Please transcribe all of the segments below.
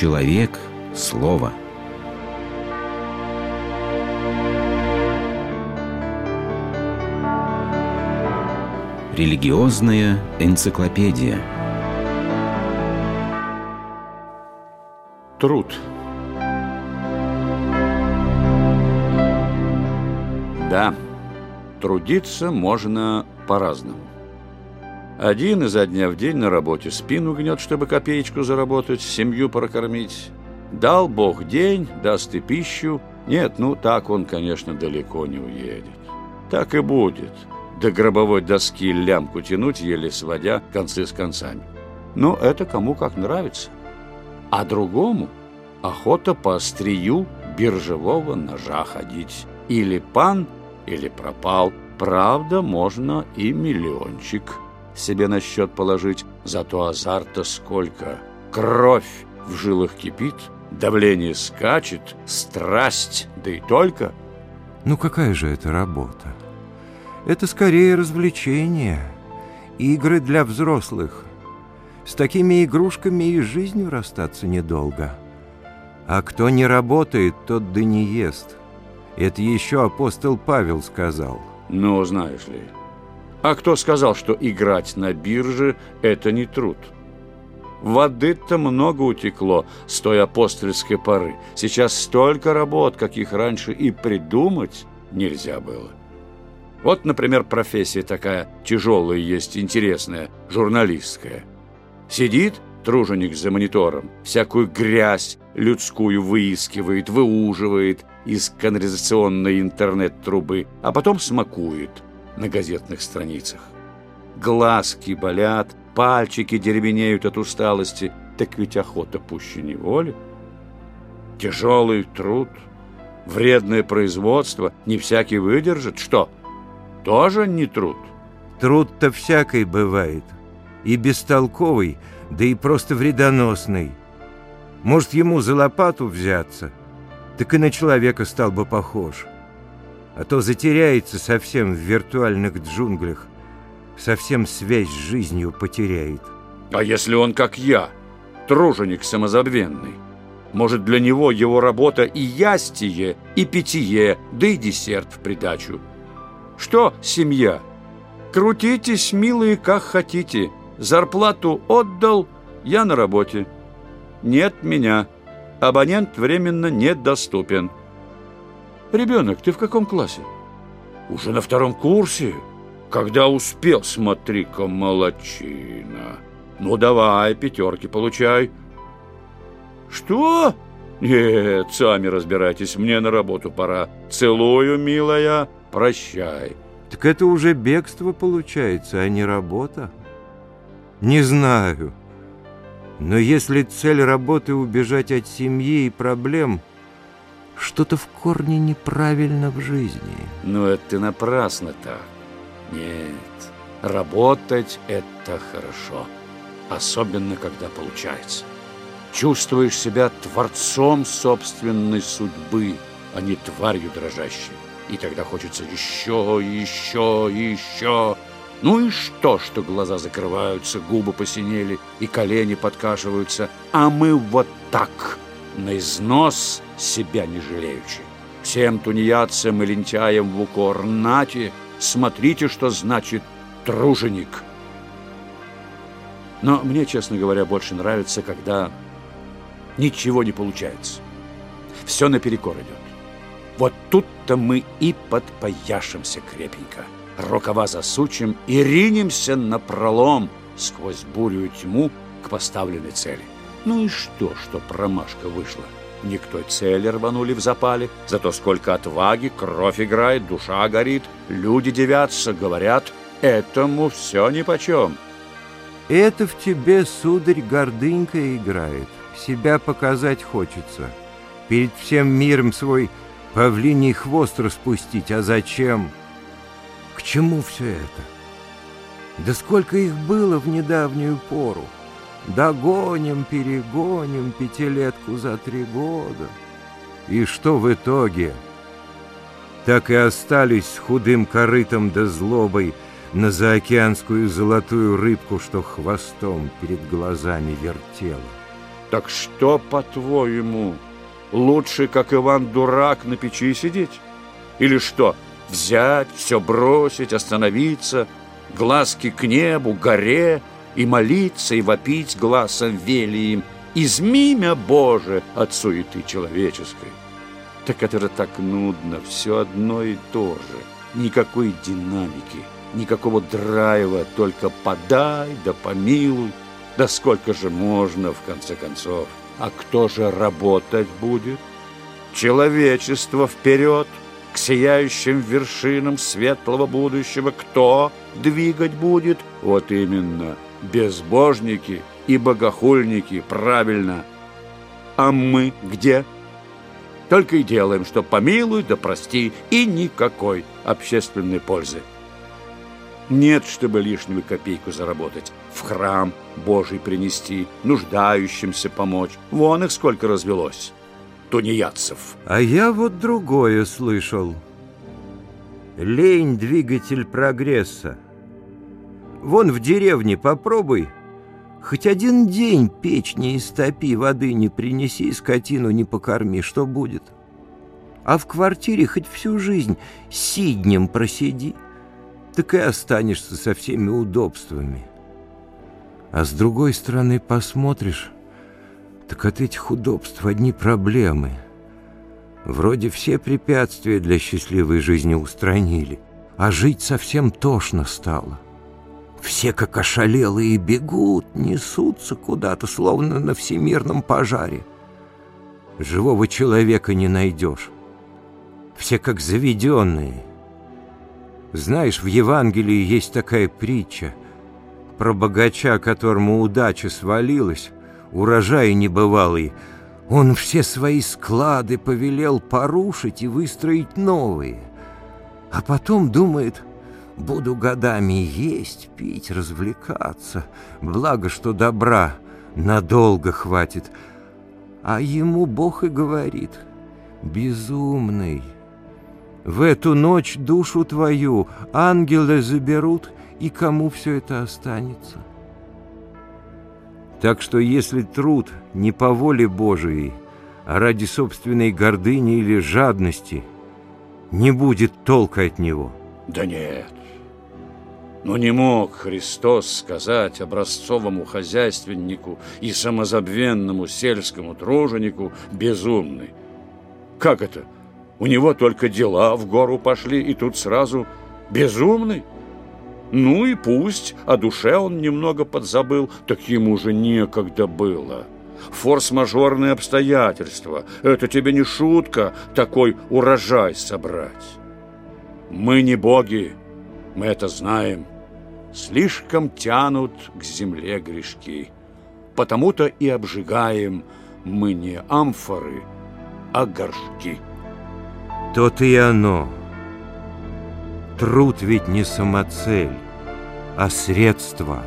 Человек – слово. Религиозная энциклопедия. Труд. Да, трудиться можно по-разному. Один изо дня в день на работе спину гнет, чтобы копеечку заработать, семью прокормить. Дал Бог день, даст и пищу. Нет, ну так он, конечно, далеко не уедет. Так и будет. До гробовой доски лямку тянуть, еле сводя концы с концами. Но это кому как нравится. А другому охота по острию биржевого ножа ходить. Или пан, или пропал. Правда, можно и миллиончик себе на счет положить, зато азарта сколько. Кровь в жилах кипит, давление скачет, страсть, да и только. Ну какая же это работа? Это скорее развлечение, игры для взрослых. С такими игрушками и жизнью расстаться недолго. А кто не работает, тот да не ест. Это еще апостол Павел сказал. Ну, знаешь ли, а кто сказал, что играть на бирже – это не труд? Воды-то много утекло с той апостольской поры. Сейчас столько работ, каких раньше и придумать нельзя было. Вот, например, профессия такая тяжелая есть, интересная, журналистская. Сидит труженик за монитором, всякую грязь людскую выискивает, выуживает из канализационной интернет-трубы, а потом смакует – на газетных страницах. Глазки болят, пальчики деревенеют от усталости, так ведь охота пуще неволи. Тяжелый труд, вредное производство не всякий выдержит. Что, тоже не труд? Труд-то всякой бывает, и бестолковый, да и просто вредоносный. Может, ему за лопату взяться, так и на человека стал бы похож а то затеряется совсем в виртуальных джунглях, совсем связь с жизнью потеряет. А если он, как я, труженик самозабвенный? Может, для него его работа и ястие, и питье, да и десерт в придачу? Что семья? Крутитесь, милые, как хотите. Зарплату отдал, я на работе. Нет меня. Абонент временно недоступен. Ребенок, ты в каком классе? Уже на втором курсе. Когда успел, смотри-ка, молочина. Ну, давай, пятерки получай. Что? Нет, сами разбирайтесь, мне на работу пора. Целую, милая, прощай. Так это уже бегство получается, а не работа? Не знаю. Но если цель работы убежать от семьи и проблем – что-то в корне неправильно в жизни. Ну, это ты напрасно так. Нет, работать – это хорошо. Особенно, когда получается. Чувствуешь себя творцом собственной судьбы, а не тварью дрожащей. И тогда хочется еще, еще, еще. Ну и что, что глаза закрываются, губы посинели и колени подкашиваются, а мы вот так – на износ себя не жалеючи. Всем тунеядцам и лентяям в укор нате, смотрите, что значит труженик. Но мне, честно говоря, больше нравится, когда ничего не получается. Все наперекор идет. Вот тут-то мы и подпояшемся крепенько. Рукава засучим и ринемся на пролом сквозь бурю и тьму к поставленной цели. Ну и что, что промашка вышла? Никто цели рванули в запале, зато сколько отваги, кровь играет, душа горит, люди девятся, говорят, этому все нипочем. Это в тебе, сударь, гордынька играет, себя показать хочется, перед всем миром свой павлиний хвост распустить, а зачем? К чему все это? Да сколько их было в недавнюю пору? Догоним, перегоним пятилетку за три года. И что в итоге? Так и остались худым корытом да злобой на заокеанскую золотую рыбку, что хвостом перед глазами вертела. Так что, по-твоему, лучше, как Иван-дурак, на печи сидеть? Или что, взять, все бросить, остановиться, глазки к небу, горе, и молиться, и вопить глазом велием, измимя Боже от суеты человеческой? Так это же так нудно, все одно и то же. Никакой динамики, никакого драйва, только подай да помилуй. Да сколько же можно, в конце концов? А кто же работать будет? Человечество вперед, к сияющим вершинам светлого будущего. Кто двигать будет? Вот именно, безбожники и богохульники, правильно. А мы где? Только и делаем, что помилуй да прости, и никакой общественной пользы. Нет, чтобы лишнюю копейку заработать, в храм Божий принести, нуждающимся помочь. Вон их сколько развелось, тунеядцев. А я вот другое слышал. Лень — двигатель прогресса. Вон в деревне попробуй, хоть один день печь не истопи, воды не принеси, скотину не покорми, что будет? А в квартире хоть всю жизнь сиднем просиди — так и останешься со всеми удобствами. А с другой стороны посмотришь, так от этих удобств одни проблемы. Вроде все препятствия для счастливой жизни устранили, а жить совсем тошно стало. Все как ошалелые бегут, несутся куда-то, словно на всемирном пожаре. Живого человека не найдешь. Все как заведенные — знаешь, в Евангелии есть такая притча про богача, которому удача свалилась, урожай небывалый. Он все свои склады повелел порушить и выстроить новые. А потом думает, буду годами есть, пить, развлекаться. Благо, что добра надолго хватит. А ему Бог и говорит, безумный, в эту ночь душу твою ангелы заберут, и кому все это останется? Так что если труд не по воле Божией, а ради собственной гордыни или жадности, не будет толка от него. Да нет. Но не мог Христос сказать образцовому хозяйственнику и самозабвенному сельскому труженику безумный. Как это? У него только дела в гору пошли, и тут сразу безумный. Ну и пусть, о душе он немного подзабыл, так ему же некогда было. Форс-мажорные обстоятельства. Это тебе не шутка, такой урожай собрать. Мы не боги, мы это знаем. Слишком тянут к земле грешки. Потому-то и обжигаем мы не амфоры, а горшки. То-то и оно. Труд ведь не самоцель, а средство.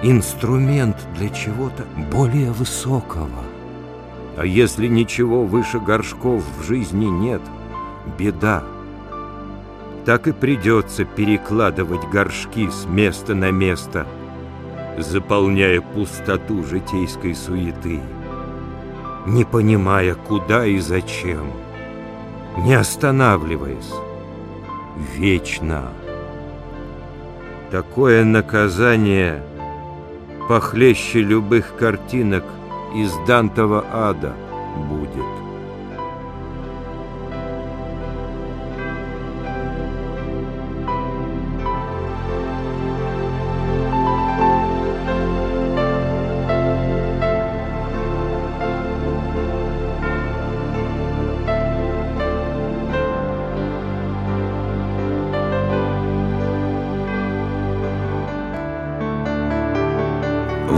Инструмент для чего-то более высокого. А если ничего выше горшков в жизни нет, беда. Так и придется перекладывать горшки с места на место, заполняя пустоту житейской суеты, не понимая, куда и зачем не останавливаясь, вечно. Такое наказание похлеще любых картинок из Дантова ада будет.